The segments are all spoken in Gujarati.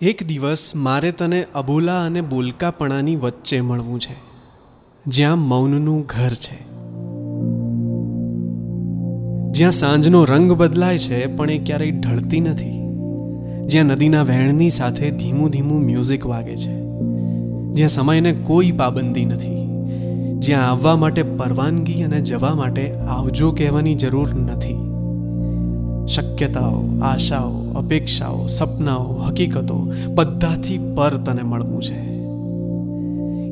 એક દિવસ મારે તને અબોલા અને બોલકાપણાની વચ્ચે મળવું છે, જ્યાં મૌનનું ઘર છે. જ્યાં સાંજનો રંગ બદલાય છે, પણ એ ક્યારેય ઢળતી નથી. જ્યાં નદીના વહેણની સાથે ધીમું ધીમું મ્યુઝિક વાગે છે. જ્યાં સમયને કોઈ પાબંદી નથી. જ્યાં આવવા માટે પરવાનગી અને જવા માટે આવજો કહેવાની જરૂર નથી. શક્યતાઓ, આશાઓ, અપેક્ષાઓ, સપનાઓ, હકીકતો બધાથી પર તને મળવું છે.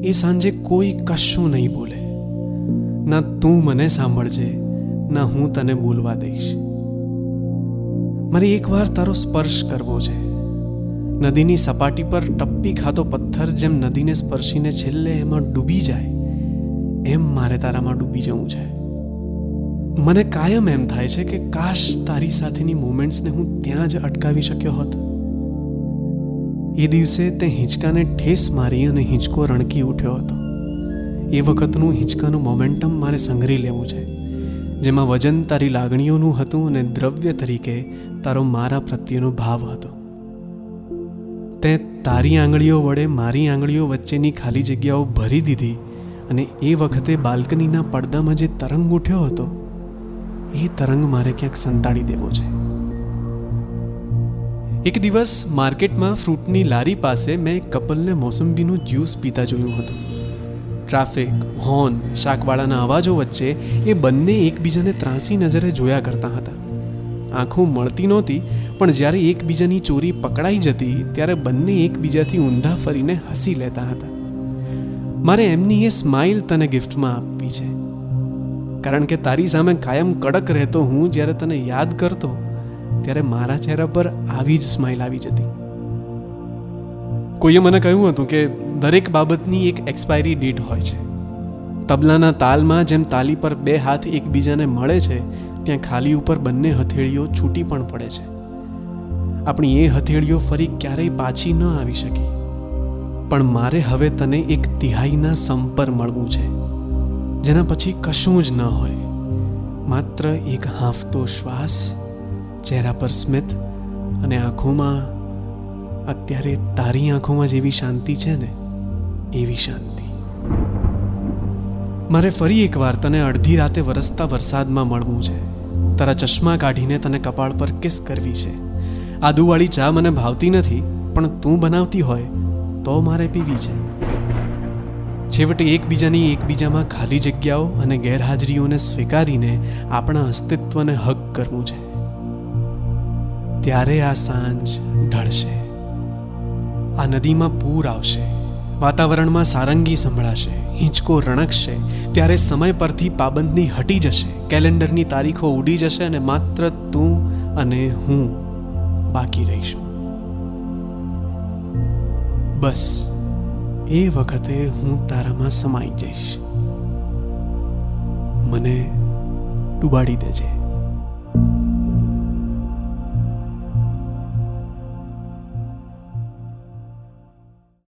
એ સાંજે કોઈ કશું નહીં બોલે. ના તું મને સાંભળજે, ના હું તને બોલવા દઈશ. મારે એકવાર તારો સ્પર્શ કરવો છે. નદીની સપાટી પર ટપ્પી ખાતો પથ્થર જેમ નદીને સ્પર્શીને છેલ્લે એમાં ડૂબી જાય, એમ મારે તારામાં ડૂબી જવું છે. મને કાયમ એમ થાય છે કે કાશ તારી સાથેની મુમેન્ટ્સને હું ત્યાં જ અટકાવી શક્યો હોત. એ દિવસે તે હિંચકાને ઠેસ મારી અને હિંચકો રણકી ઉઠ્યો હતો. એ વખતનું હિંચકાનું મોમેન્ટમ મારે સંઘરી લેવું છે, જેમાં વજન તારી લાગણીઓનું હતું અને દ્રવ્ય તરીકે તારો મારા પ્રત્યેનો ભાવ હતો. તે તારી આંગળીઓ વડે મારી આંગળીઓ વચ્ચેની ખાલી જગ્યાઓ ભરી દીધી અને એ વખતે બાલ્કનીના પડદામાં જે તરંગ ઉઠ્યો હતો એ તરંગ મારે ક્યાંક સંતાડી દેવો છે. એક દિવસ માર્કેટમાં ફ્રૂટની લારી પાસે મેં કપલને મોસંબીનું જ્યુસ પીતા જોયું હતું. ટ્રાફિક, હોર્ન, શાકવાળાના અવાજો વચ્ચે એ બંને એકબીજાને ત્રાસી નજરે જોયા કરતા હતા. આંખો મળતી નહોતી, પણ જ્યારે એકબીજાની ચોરી પકડાઈ જતી, ત્યારે બંને એકબીજાથી ઊંધા ફરીને હસી લેતા હતા. મારે એમની એ સ્માઇલ તને ગિફ્ટમાં આપવી છે. કારણ કે તારી સામે કાયમ કડક રહેતો હું જ્યારે તને યાદ કરતો, ત્યારે મારા ચહેરા પર આવી જ સ્માઇલ આવી જતી. કોઈએ મને કહ્યું હતું કે દરેક બાબતની એક એક્સપાયરી ડેટ હોય છે. તબલાના તાલમાં જેમ તાલી પર બે હાથ એકબીજાને મળે છે, ત્યાં ખાલી ઉપર બંને હથેળીઓ છૂટી પણ પડે છે. આપણી એ હથેળીઓ ફરી ક્યારેય પાછી ન આવી શકી. પણ મારે હવે તને એક તિહાઈના સંપર મળવું છે. જેના પછી કશું જ ન હોય. માત્ર એક હાંફતો શ્વાસ, ચહેરા પર સ્મિત અને આંખોમાં, અત્યારે તારી આંખોમાં જેવી શાંતિ છે ને, એવી શાંતિ. મારે ફરી એકવાર તને અડધી રાતે વરસતા વરસાદમાં મળવું છે. તારા ચશ્મા કાઢીને તને કપાળ પર કિસ કરવી છે. આદુવાળી ચા મને ભાવતી નથી, પણ તું બનાવતી હોય તો મારે પીવી છે. છેવટે એકબીજાની એકબીજામાં ખાલી જગ્યાઓ અને ગેરહાજરીઓને સ્વીકારીને આપણા અસ્તિત્વને હક કરવું છે. ત્યારે આ સાંજ ઢળશે. આ નદીમાં પૂર આવશે. વાતાવરણમાં સારંગી સંભળાશે. હિંચકો રણકશે. ત્યારે સમય પરથી પાબંદી હટી જશે. કેલેન્ડરની તારીખો ઉડી જશે અને માત્ર તું અને હું બાકી રહીશું. બસ. એ વખતે હું તારામાં સમાઈ જઈશ. મને ડૂબાડી દેજે.